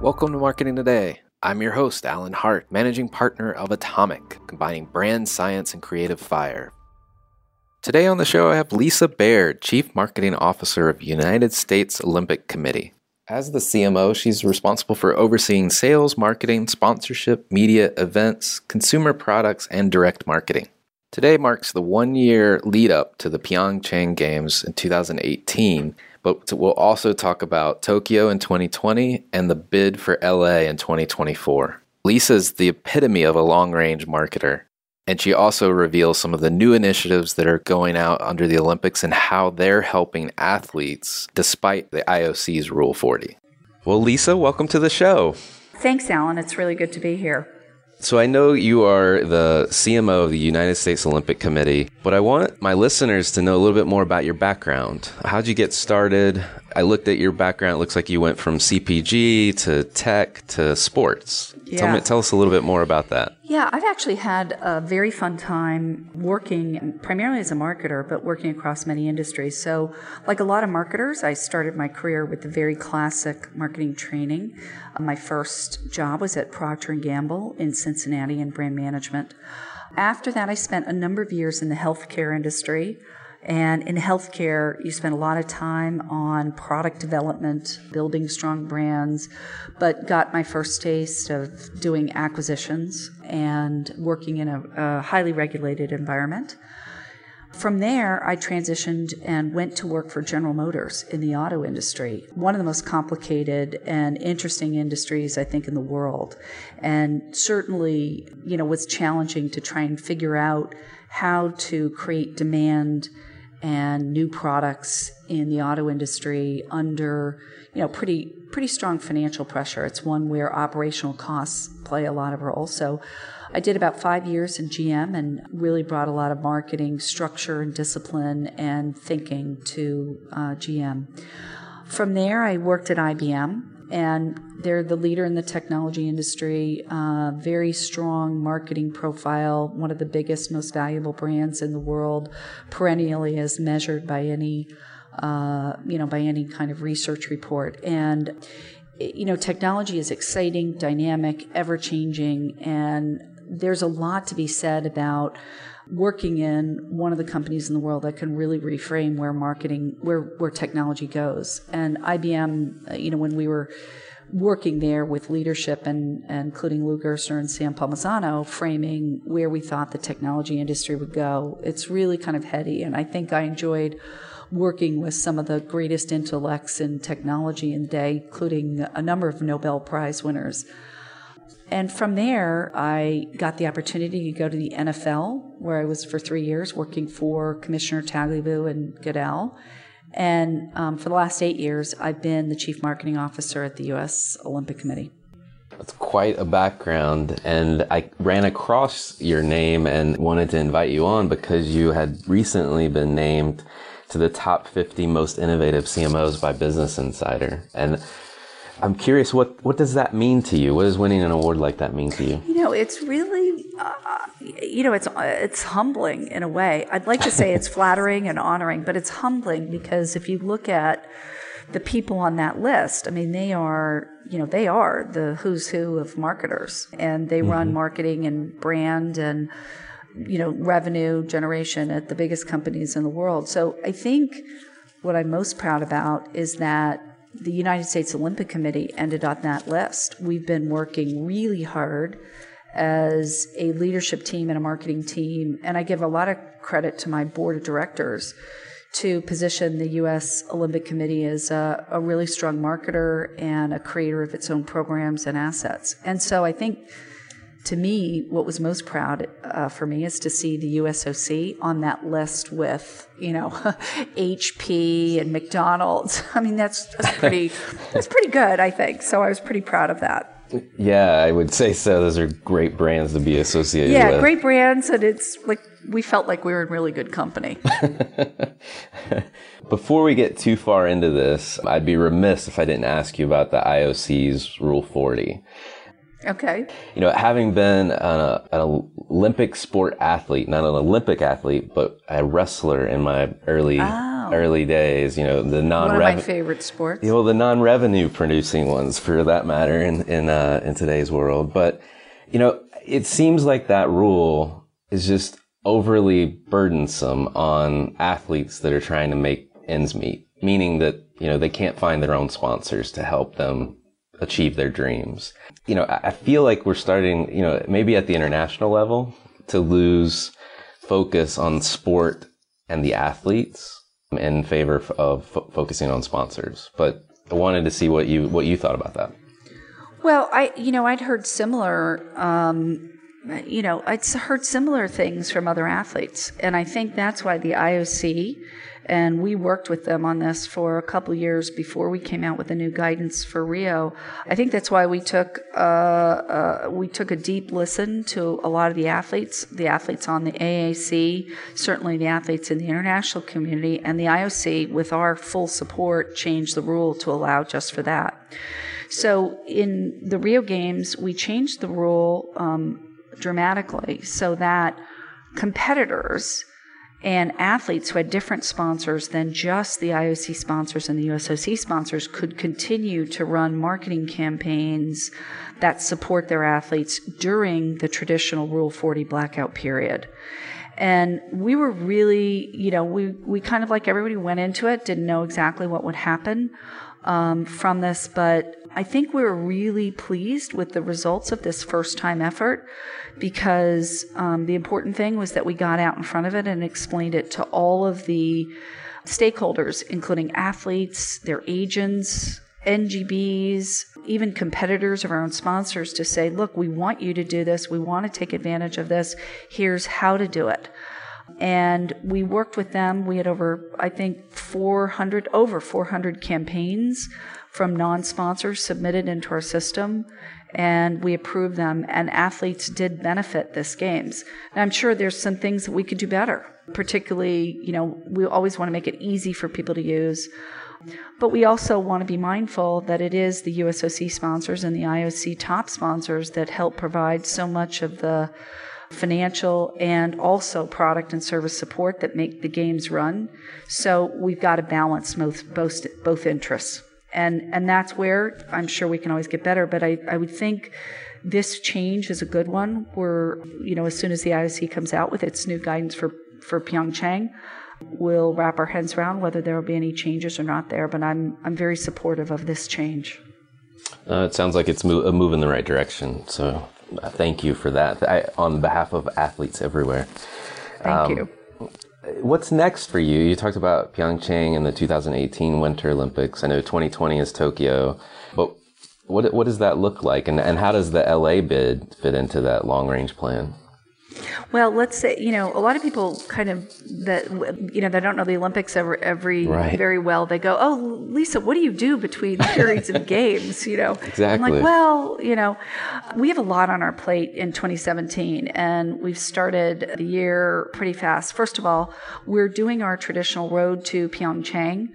Welcome to Marketing Today. I'm your host, Alan Hart, managing partner of Atomic, combining brand science and creative fire. Today on the show, I have Lisa Baird, Chief Marketing Officer of United States Olympic Committee. As the CMO, she's responsible for overseeing sales, marketing, sponsorship, media, events, consumer products, and direct marketing. Today marks the one year lead up to the Pyeongchang Games in 2018 but we'll also talk about Tokyo in 2020 and the bid for LA in 2024. Lisa's the epitome of a long range marketer. And she also reveals some of the new initiatives that are going out under the Olympics and how they're helping athletes despite the IOC's Rule 40. Well, Lisa, welcome to the show. Thanks, Alan. It's really good to be here. So I know you are the CMO of the United States Olympic Committee, but I want my listeners to know a little bit more about your background. How'd you get started? I looked at your background. It looks like you went from CPG to tech to sports. Yeah. Tell, me, tell us a little bit more about that. Yeah, I've actually had a very fun time working primarily as a marketer, but working across many industries. So, like a lot of marketers, I started my career with the very classic marketing training. Uh, my first job was at Procter & Gamble in Cincinnati in brand management. After that, I spent a number of years in the healthcare industry. And in healthcare, you spend a lot of time on product development, building strong brands, but got my first taste of doing acquisitions and working in a, a highly regulated environment. From there, I transitioned and went to work for General Motors in the auto industry, one of the most complicated and interesting industries, I think, in the world. And certainly, you know, was challenging to try and figure out how to create demand and new products in the auto industry under you know pretty pretty strong financial pressure. It's one where operational costs play a lot of role. So I did about five years in GM and really brought a lot of marketing structure and discipline and thinking to uh, GM. From there, I worked at IBM and they're the leader in the technology industry, uh, very strong marketing profile, one of the biggest, most valuable brands in the world, perennially as measured by any, uh, you know, by any kind of research report. And you know, technology is exciting, dynamic, ever changing, and there's a lot to be said about working in one of the companies in the world that can really reframe where marketing, where where technology goes. And IBM, uh, you know, when we were working there with leadership and, and including Lou Gerstner and Sam Palmisano, framing where we thought the technology industry would go. It's really kind of heady, and I think I enjoyed working with some of the greatest intellects in technology in the day, including a number of Nobel Prize winners. And from there, I got the opportunity to go to the NFL, where I was for three years working for Commissioner Tagliabue and Goodell. And um, for the last eight years, I've been the chief marketing officer at the U.S. Olympic Committee. That's quite a background. And I ran across your name and wanted to invite you on because you had recently been named to the top 50 most innovative CMOs by Business Insider. And I'm curious, what, what does that mean to you? What does winning an award like that mean to you? You know, it's really, uh, you know, it's it's humbling in a way. I'd like to say it's flattering and honoring, but it's humbling because if you look at the people on that list, I mean, they are, you know, they are the who's who of marketers, and they mm-hmm. run marketing and brand and you know revenue generation at the biggest companies in the world. So I think what I'm most proud about is that the United States Olympic Committee ended on that list. We've been working really hard as a leadership team and a marketing team, and I give a lot of credit to my board of directors to position the U.S. Olympic Committee as a, a really strong marketer and a creator of its own programs and assets. And so I think to me, what was most proud uh, for me is to see the USOC on that list with, you know, HP and McDonald's. I mean, that's, that's pretty, that's pretty good, I think. So I was pretty proud of that. Yeah, I would say so. Those are great brands to be associated yeah, with. Yeah, great brands, and it's like we felt like we were in really good company. Before we get too far into this, I'd be remiss if I didn't ask you about the IOC's Rule 40. Okay. You know, having been an, an, Olympic sport athlete, not an Olympic athlete, but a wrestler in my early oh. early days, you know, the non one of my favorite sports. You know, the non-revenue producing ones, for that matter, in in uh, in today's world. But you know, it seems like that rule is just overly burdensome on athletes that are trying to make ends meet, meaning that you know they can't find their own sponsors to help them achieve their dreams. You know, I feel like we're starting, you know, maybe at the international level to lose focus on sport and the athletes in favor of focusing on sponsors. But I wanted to see what you what you thought about that. Well, I you know I'd heard similar um, you know I'd heard similar things from other athletes, and I think that's why the IOC and we worked with them on this for a couple years before we came out with the new guidance for Rio. I think that's why we took uh, uh, we took a deep listen to a lot of the athletes, the athletes on the AAC, certainly the athletes in the international community, and the IOC, with our full support, changed the rule to allow just for that. So in the Rio Games, we changed the rule um, dramatically so that competitors and athletes who had different sponsors than just the IOC sponsors and the USOC sponsors could continue to run marketing campaigns that support their athletes during the traditional Rule 40 blackout period. And we were really, you know, we, we kind of like everybody went into it, didn't know exactly what would happen um, from this, but I think we were really pleased with the results of this first time effort because um, the important thing was that we got out in front of it and explained it to all of the stakeholders, including athletes, their agents, NGBs, even competitors of our own sponsors to say, look, we want you to do this. We want to take advantage of this. Here's how to do it. And we worked with them. We had over, I think, 400, over 400 campaigns from non sponsors submitted into our system and we approved them and athletes did benefit this games. And i'm sure there's some things that we could do better. Particularly you know we always want to make it easy for people to use. But we also want to be mindful that it is the usoc sponsors and the ioc top sponsors that help provide so much of the financial and also product and service support that make the games run. So we've got to balance both both, both interests and and that's where I'm sure we can always get better. But I, I would think this change is a good one. Where you know as soon as the IOC comes out with its new guidance for for Pyeongchang, we'll wrap our heads around whether there will be any changes or not there. But I'm I'm very supportive of this change. Uh, it sounds like it's mo- a move in the right direction. So uh, thank you for that I, on behalf of athletes everywhere. Thank um, you. What's next for you? You talked about Pyeongchang and the 2018 Winter Olympics. I know 2020 is Tokyo, but what what does that look like, and and how does the LA bid fit into that long range plan? Well, let's say you know a lot of people kind of that you know they don't know the Olympics every, every right. very well. They go, "Oh, Lisa, what do you do between periods of games?" You know, exactly. I'm like, well, you know, we have a lot on our plate in 2017, and we've started the year pretty fast. First of all, we're doing our traditional road to Pyeongchang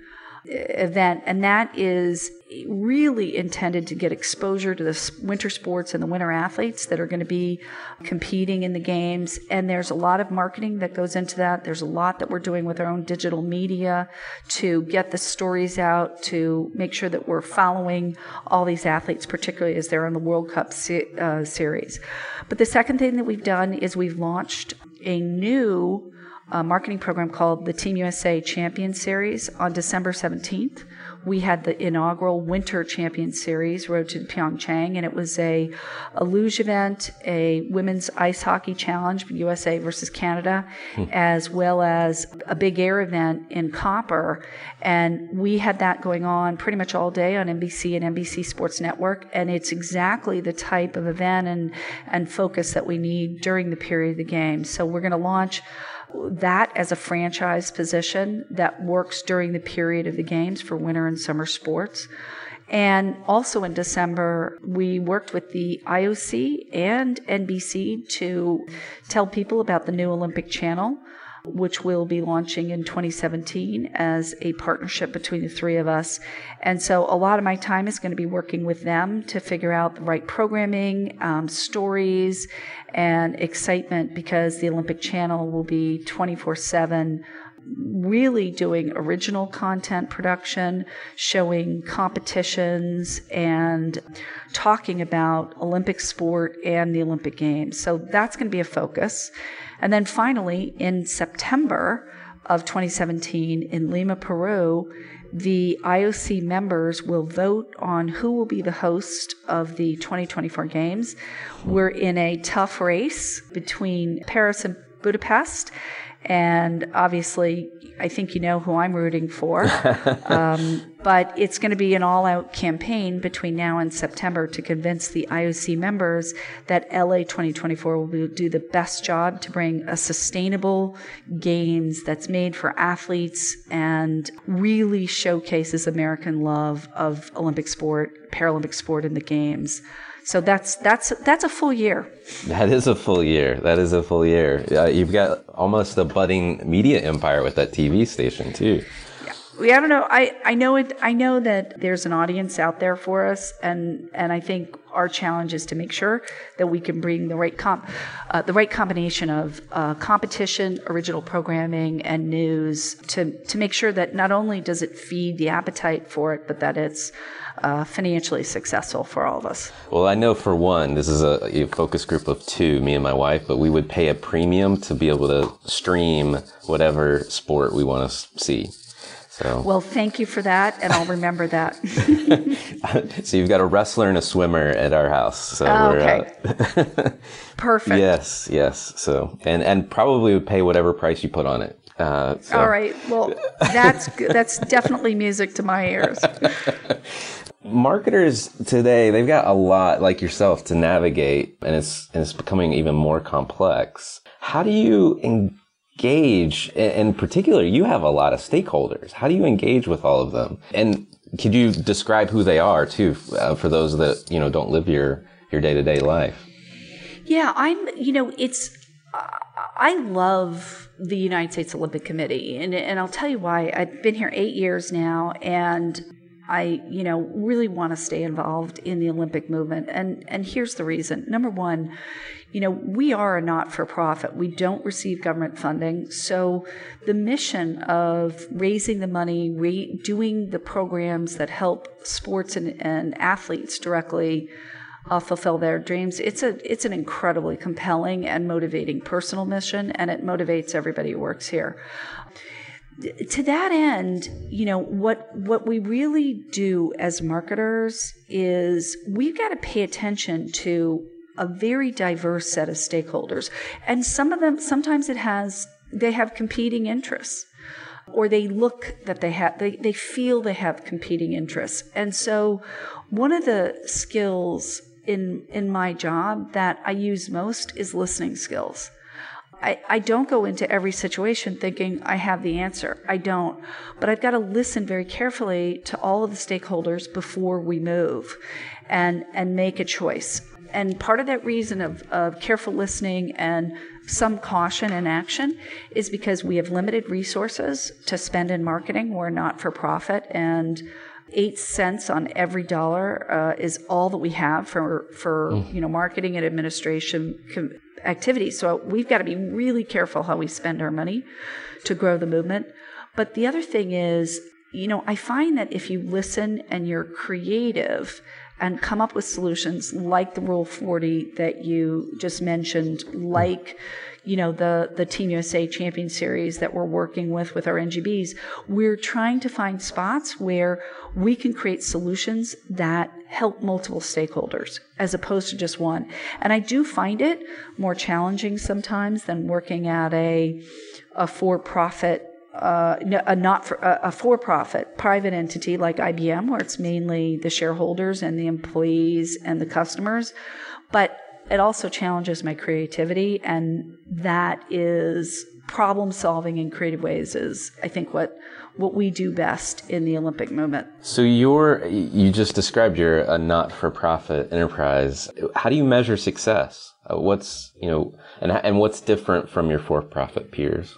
event, and that is really intended to get exposure to the winter sports and the winter athletes that are going to be competing in the games. And there's a lot of marketing that goes into that. There's a lot that we're doing with our own digital media to get the stories out, to make sure that we're following all these athletes, particularly as they're in the World Cup se- uh, series. But the second thing that we've done is we've launched a new a marketing program called the Team USA Champion Series on December 17th. We had the inaugural Winter Champion Series, Road to Pyeongchang, and it was a, a luge event, a women's ice hockey challenge, USA versus Canada, hmm. as well as a big air event in Copper. And we had that going on pretty much all day on NBC and NBC Sports Network. And it's exactly the type of event and, and focus that we need during the period of the game. So we're going to launch that as a franchise position that works during the period of the games for winter and summer sports. And also in December, we worked with the IOC and NBC to tell people about the new Olympic channel which we'll be launching in 2017 as a partnership between the three of us. And so a lot of my time is going to be working with them to figure out the right programming, um, stories, and excitement because the Olympic Channel will be 24 7 really doing original content production, showing competitions, and talking about Olympic sport and the Olympic Games. So that's going to be a focus. And then finally, in September of 2017 in Lima, Peru, the IOC members will vote on who will be the host of the 2024 Games. We're in a tough race between Paris and Budapest. And obviously, I think you know who I'm rooting for. um, but it's going to be an all out campaign between now and September to convince the IOC members that LA 2024 will do the best job to bring a sustainable games that's made for athletes and really showcases American love of Olympic sport, Paralympic sport, and the games. So that's that's that's a full year. That is a full year. That is a full year. Uh, you've got almost a budding media empire with that TV station too. Yeah, I don't know. I, I know it. I know that there's an audience out there for us, and and I think our challenge is to make sure that we can bring the right comp, uh, the right combination of uh, competition, original programming, and news to to make sure that not only does it feed the appetite for it, but that it's uh, financially successful for all of us. Well, I know for one, this is a, a, focus group of two, me and my wife, but we would pay a premium to be able to stream whatever sport we want to see. So. Well, thank you for that, and I'll remember that. so you've got a wrestler and a swimmer at our house. So oh, okay. Uh, Perfect. Yes, yes. So and and probably would pay whatever price you put on it. Uh, so. All right. Well, that's that's definitely music to my ears marketers today they've got a lot like yourself to navigate and it's and it's becoming even more complex. How do you engage in particular you have a lot of stakeholders. How do you engage with all of them? And could you describe who they are too uh, for those that you know don't live your your day-to-day life? Yeah i'm you know it's I love the United States Olympic Committee, and, and I'll tell you why. I've been here eight years now, and I, you know, really want to stay involved in the Olympic movement. And and here's the reason. Number one, you know, we are a not-for-profit. We don't receive government funding. So the mission of raising the money, re- doing the programs that help sports and, and athletes directly uh, fulfill their dreams. It's a it's an incredibly compelling and motivating personal mission, and it motivates everybody who works here to that end, you know, what what we really do as marketers is we've got to pay attention to a very diverse set of stakeholders. And some of them sometimes it has they have competing interests or they look that they have they, they feel they have competing interests. And so one of the skills in in my job that I use most is listening skills. I, I don't go into every situation thinking I have the answer. I don't. But I've got to listen very carefully to all of the stakeholders before we move and, and make a choice. And part of that reason of, of careful listening and some caution and action is because we have limited resources to spend in marketing. We're not for profit and eight cents on every dollar uh, is all that we have for for mm. you know marketing and administration com- activities. So we've got to be really careful how we spend our money to grow the movement. But the other thing is, you know, I find that if you listen and you're creative and come up with solutions like the Rule 40 that you just mentioned, like you know the the Team USA Champion Series that we're working with with our NGBs, we're trying to find spots where we can create solutions that help multiple stakeholders as opposed to just one. And I do find it more challenging sometimes than working at a a for-profit uh, a not for, a for-profit private entity like IBM, where it's mainly the shareholders and the employees and the customers, but it also challenges my creativity, and that is problem solving in creative ways is I think what what we do best in the Olympic movement. So you're you just described you're a not-for-profit enterprise. How do you measure success? Uh, what's you know and and what's different from your for-profit peers?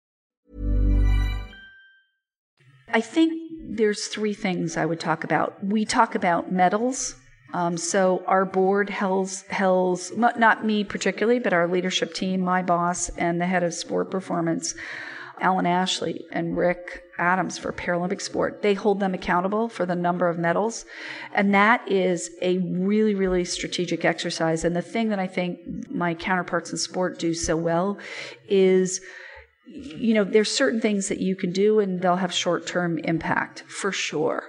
I think there's three things I would talk about. We talk about medals. Um, so our board holds, holds, not me particularly, but our leadership team, my boss, and the head of sport performance Alan Ashley and Rick Adams for Paralympic sport. They hold them accountable for the number of medals. And that is a really, really strategic exercise. And the thing that I think my counterparts in sport do so well is you know, there's certain things that you can do and they'll have short term impact for sure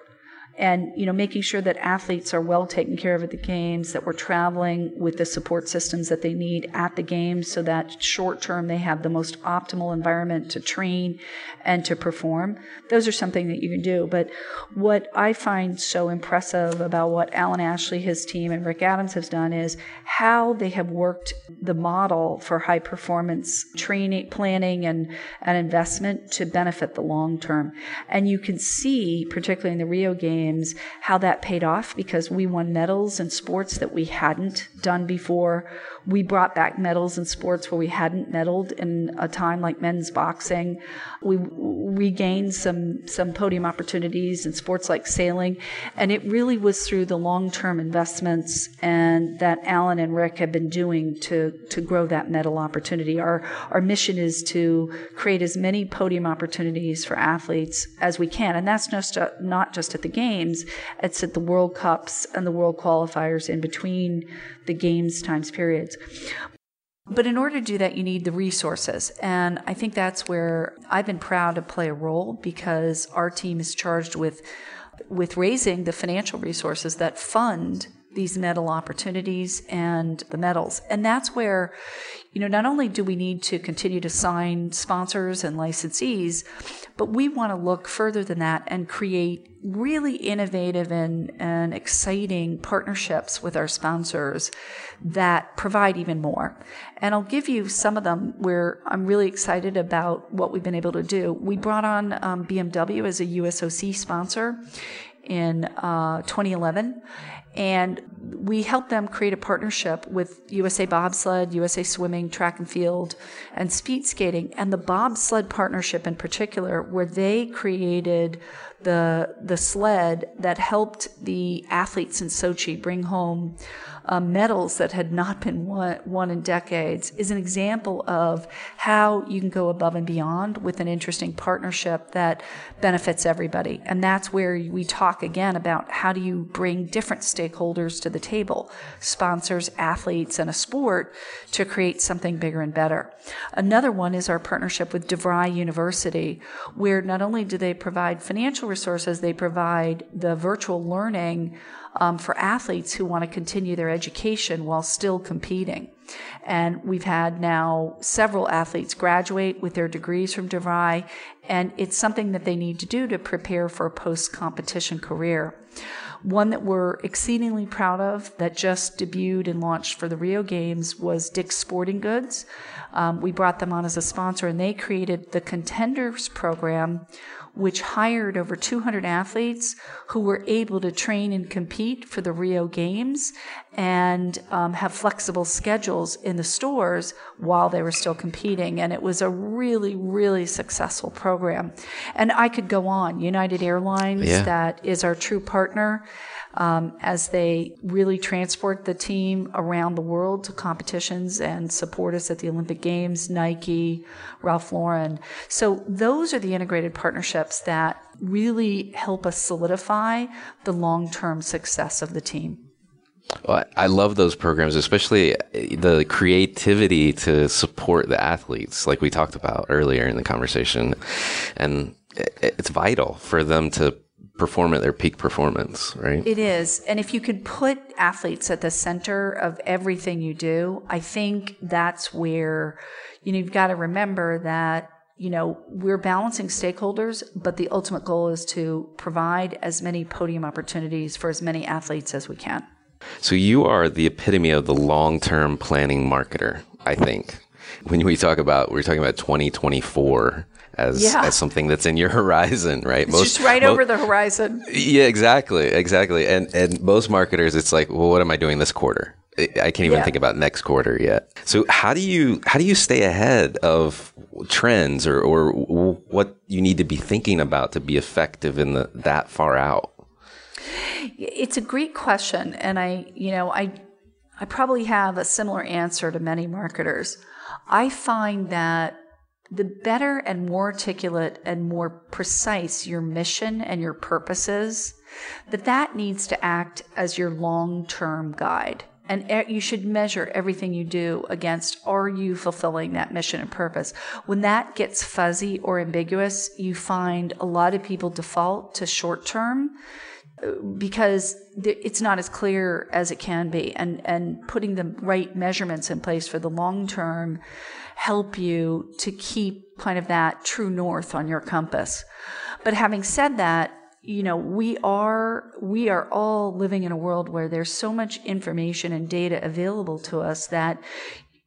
and you know making sure that athletes are well taken care of at the games that we're traveling with the support systems that they need at the games so that short term they have the most optimal environment to train and to perform. Those are something that you can do. But what i find so impressive about what alan ashley his team and rick adams has done is how they have worked the model for high performance training planning and, and investment to benefit the long term. And you can see particularly in the rio games Games, how that paid off because we won medals in sports that we hadn't done before. We brought back medals in sports where we hadn't medaled in a time like men's boxing. We regained some, some podium opportunities in sports like sailing. And it really was through the long term investments and that Alan and Rick have been doing to, to grow that medal opportunity. Our, our mission is to create as many podium opportunities for athletes as we can. And that's just, not just at the Games, it's at the World Cups and the World Qualifiers in between the Games times periods. But in order to do that, you need the resources. And I think that's where I've been proud to play a role because our team is charged with, with raising the financial resources that fund these medal opportunities and the medals. And that's where, you know, not only do we need to continue to sign sponsors and licensees, but we want to look further than that and create really innovative and, and exciting partnerships with our sponsors that provide even more. And I'll give you some of them where I'm really excited about what we've been able to do. We brought on um, BMW as a USOC sponsor in uh, 2011 and we helped them create a partnership with USA Bobsled, USA Swimming, Track and Field, and Speed Skating. And the bobsled partnership in particular, where they created the, the sled that helped the athletes in Sochi bring home uh, medals that had not been won, won in decades is an example of how you can go above and beyond with an interesting partnership that benefits everybody. And that's where we talk again about how do you bring different stakeholders to the table, sponsors, athletes, and a sport to create something bigger and better. Another one is our partnership with DeVry University, where not only do they provide financial resources, they provide the virtual learning um, for athletes who want to continue their education while still competing. And we've had now several athletes graduate with their degrees from DeVry, and it's something that they need to do to prepare for a post competition career. One that we're exceedingly proud of that just debuted and launched for the Rio Games was Dick's Sporting Goods. Um, we brought them on as a sponsor, and they created the Contenders program, which hired over 200 athletes who were able to train and compete for the Rio Games and um, have flexible schedules in the stores while they were still competing. And it was a really, really successful program. And I could go on. United Airlines, yeah. that is our true partner um, as they really transport the team around the world to competitions and support us at the Olympic Games, Nike, Ralph Lauren. So those are the integrated partnerships that really help us solidify the long-term success of the team. Well, I love those programs, especially the creativity to support the athletes, like we talked about earlier in the conversation. And it's vital for them to perform at their peak performance, right? It is. And if you could put athletes at the center of everything you do, I think that's where, you know, you've got to remember that, you know, we're balancing stakeholders, but the ultimate goal is to provide as many podium opportunities for as many athletes as we can. So you are the epitome of the long term planning marketer, I think. When we talk about, we're talking about 2024 as yeah. as something that's in your horizon, right? It's most, just right over the horizon. Yeah, exactly, exactly. And and most marketers, it's like, well, what am I doing this quarter? I can't even yeah. think about next quarter yet. So how do you how do you stay ahead of trends or or what you need to be thinking about to be effective in the that far out? It's a great question, and I you know I I probably have a similar answer to many marketers. I find that the better and more articulate and more precise your mission and your purposes, that that needs to act as your long-term guide. And you should measure everything you do against are you fulfilling that mission and purpose? When that gets fuzzy or ambiguous, you find a lot of people default to short term uh, because it's not as clear as it can be and and putting the right measurements in place for the long term help you to keep kind of that true north on your compass. But having said that, you know, we are we are all living in a world where there's so much information and data available to us that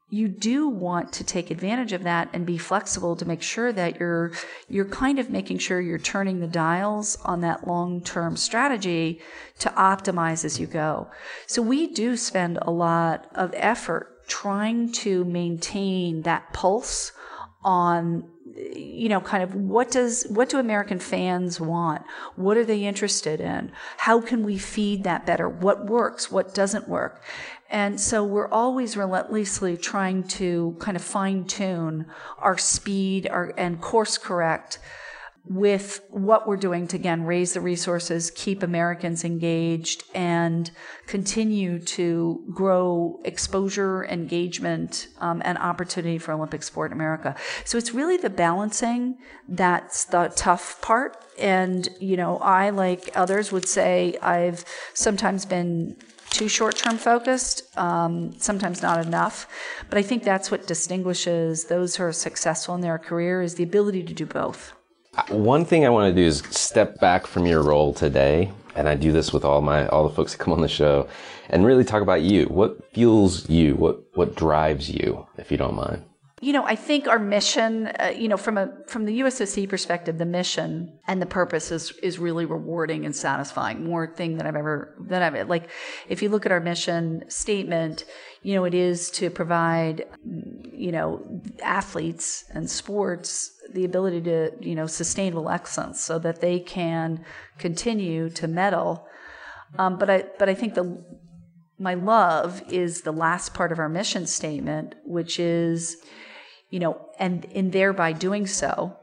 you do want to take advantage of that and be flexible to make sure that you're you're kind of making sure you're turning the dials on that long-term strategy to optimize as you go. So we do spend a lot of effort trying to maintain that pulse on you know kind of what does what do american fans want? What are they interested in? How can we feed that better? What works? What doesn't work? And so we're always relentlessly trying to kind of fine tune our speed our, and course correct with what we're doing to again raise the resources, keep Americans engaged, and continue to grow exposure, engagement, um, and opportunity for Olympic sport in America. So it's really the balancing that's the tough part. And you know, I like others would say I've sometimes been too short term focused, um, sometimes not enough. But I think that's what distinguishes those who are successful in their career is the ability to do both. One thing I want to do is step back from your role today, and I do this with all my all the folks that come on the show, and really talk about you. What fuels you? What what drives you, if you don't mind? You know, I think our mission, uh, you know, from a from the USOC perspective, the mission and the purpose is is really rewarding and satisfying. More thing that I've ever that I've like. If you look at our mission statement, you know, it is to provide, you know, athletes and sports the ability to, you know, sustainable excellence, so that they can continue to medal. Um, but I but I think the my love is the last part of our mission statement, which is you know, and in thereby doing so,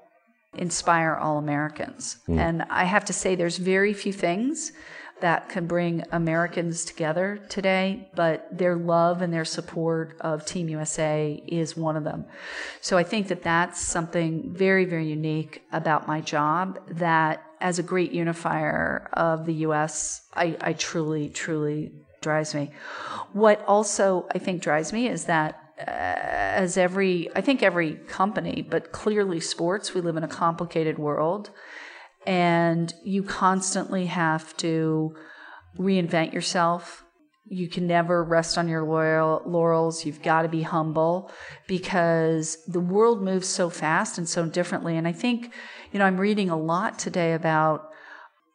inspire all Americans. Mm. And I have to say, there's very few things that can bring Americans together today, but their love and their support of Team USA is one of them. So I think that that's something very, very unique about my job that as a great unifier of the US, I, I truly, truly drives me. What also I think drives me is that as every, I think every company, but clearly sports, we live in a complicated world. And you constantly have to reinvent yourself. You can never rest on your laurels. You've got to be humble because the world moves so fast and so differently. And I think, you know, I'm reading a lot today about,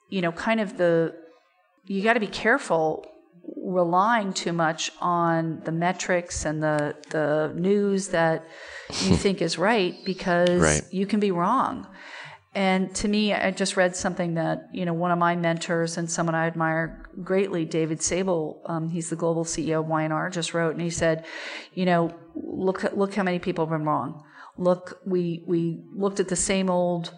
you know, kind of the, you got to be careful relying too much on the metrics and the the news that you think is right because right. you can be wrong. And to me, I just read something that you know one of my mentors and someone I admire greatly, David Sable. Um, he's the global CEO of Y&R. Just wrote, and he said, you know, look look how many people have been wrong. Look, we we looked at the same old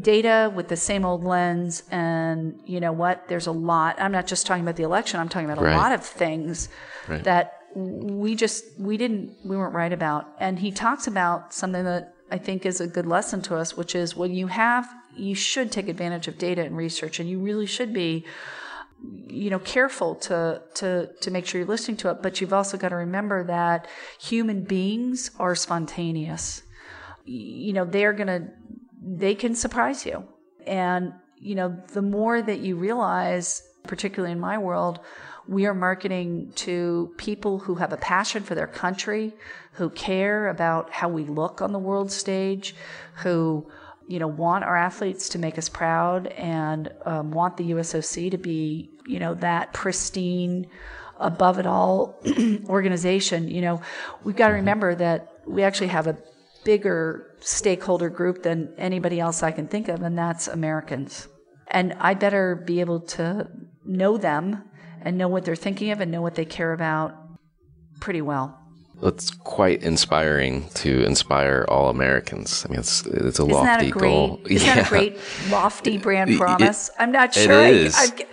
data with the same old lens. And you know what? There's a lot. I'm not just talking about the election. I'm talking about a right. lot of things right. that we just we didn't we weren't right about. And he talks about something that I think is a good lesson to us, which is when you have you should take advantage of data and research, and you really should be you know careful to to to make sure you're listening to it but you've also got to remember that human beings are spontaneous you know they're going to they can surprise you. And, you know, the more that you realize, particularly in my world, we are marketing to people who have a passion for their country, who care about how we look on the world stage, who you know want our athletes to make us proud and um, want the USOC to be you know that pristine, above it all organization. You know, we've got to remember that we actually have a bigger stakeholder group than anybody else I can think of, and that's Americans. And I better be able to know them and know what they're thinking of and know what they care about pretty well. It's quite inspiring to inspire all Americans. I mean, it's it's a isn't lofty a great, goal. Isn't yeah. that a great lofty brand promise? It, I'm not sure. It is. I, I,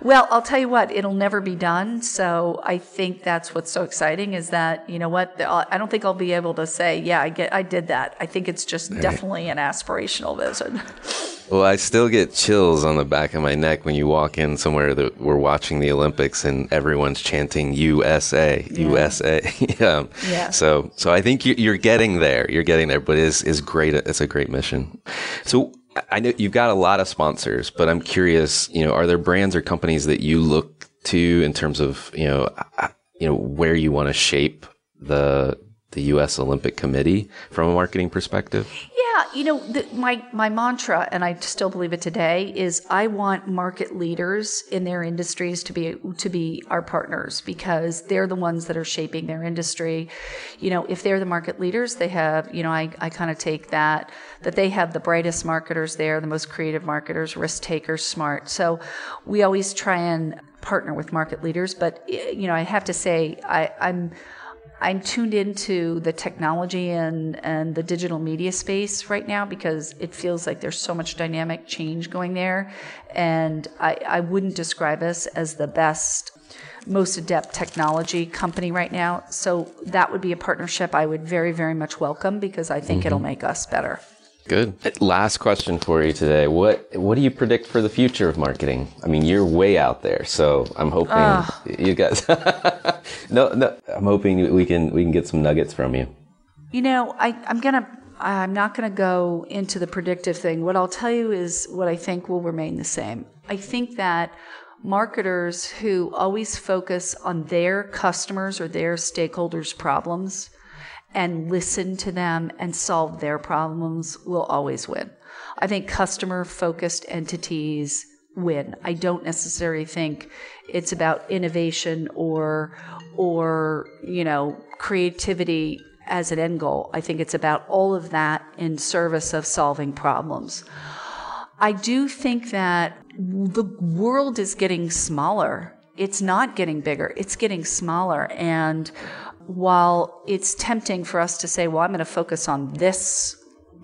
well, I'll tell you what, it'll never be done. So I think that's what's so exciting is that you know what? I don't think I'll be able to say, yeah, I get, I did that. I think it's just right. definitely an aspirational vision. Well, I still get chills on the back of my neck when you walk in somewhere that we're watching the Olympics and everyone's chanting USA, yeah. USA. yeah. yeah. So, so I think you're getting there. You're getting there, but it's is great. It's a great mission. So I know you've got a lot of sponsors, but I'm curious. You know, are there brands or companies that you look to in terms of you know, you know where you want to shape the the U.S. Olympic Committee from a marketing perspective? Yeah, you know, the, my my mantra, and I still believe it today, is I want market leaders in their industries to be to be our partners because they're the ones that are shaping their industry. You know, if they're the market leaders, they have, you know, I, I kind of take that that they have the brightest marketers there, the most creative marketers, risk takers, smart. So we always try and partner with market leaders, but eh, you know, I have to say, I, I'm I'm tuned into the technology and, and the digital media space right now because it feels like there's so much dynamic change going there. And I, I wouldn't describe us as the best, most adept technology company right now. So that would be a partnership I would very, very much welcome because I think mm-hmm. it'll make us better. Good. Last question for you today. What what do you predict for the future of marketing? I mean, you're way out there, so I'm hoping oh. you guys. no, no. I'm hoping we can we can get some nuggets from you. You know, I, I'm gonna. I'm not going to go into the predictive thing. What I'll tell you is what I think will remain the same. I think that marketers who always focus on their customers or their stakeholders' problems and listen to them and solve their problems will always win. I think customer focused entities win. I don't necessarily think it's about innovation or or you know creativity as an end goal. I think it's about all of that in service of solving problems. I do think that the world is getting smaller. It's not getting bigger. It's getting smaller and while it's tempting for us to say, well, I'm going to focus on this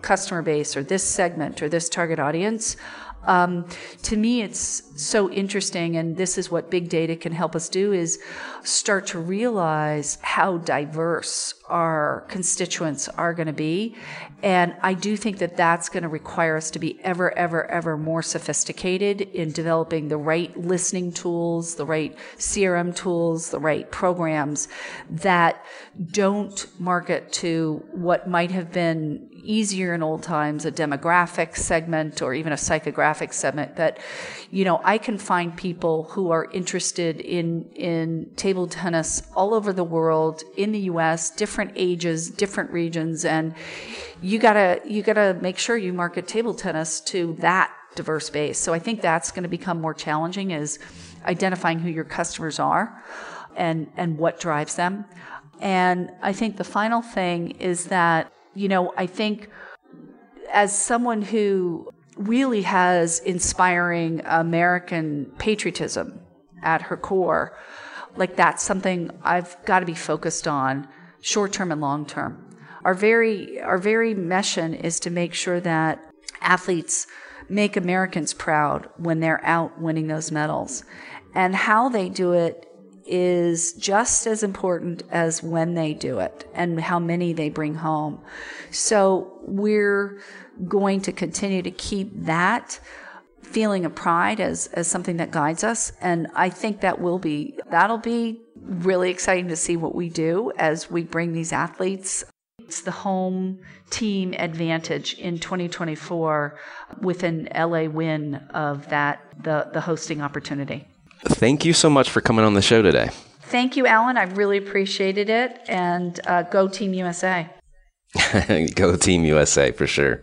customer base or this segment or this target audience, um, to me, it's so interesting, and this is what big data can help us do: is start to realize how diverse our constituents are going to be, and I do think that that's going to require us to be ever, ever, ever more sophisticated in developing the right listening tools, the right CRM tools, the right programs that don't market to what might have been easier in old times, a demographic segment or even a psychographic segment that, you know, I can find people who are interested in, in table tennis all over the world, in the US, different ages, different regions, and you gotta, you gotta make sure you market table tennis to that diverse base. So I think that's going to become more challenging is identifying who your customers are and, and what drives them. And I think the final thing is that you know, I think as someone who really has inspiring American patriotism at her core, like that's something I've got to be focused on short term and long term. Our very our very mission is to make sure that athletes make Americans proud when they're out winning those medals. And how they do it is just as important as when they do it and how many they bring home. So we're going to continue to keep that feeling of pride as, as something that guides us. And I think that will be, that'll be really exciting to see what we do as we bring these athletes. It's the home team advantage in 2024 with an LA win of that, the, the hosting opportunity. Thank you so much for coming on the show today. Thank you, Alan. I really appreciated it. And uh, go Team USA. go Team USA for sure.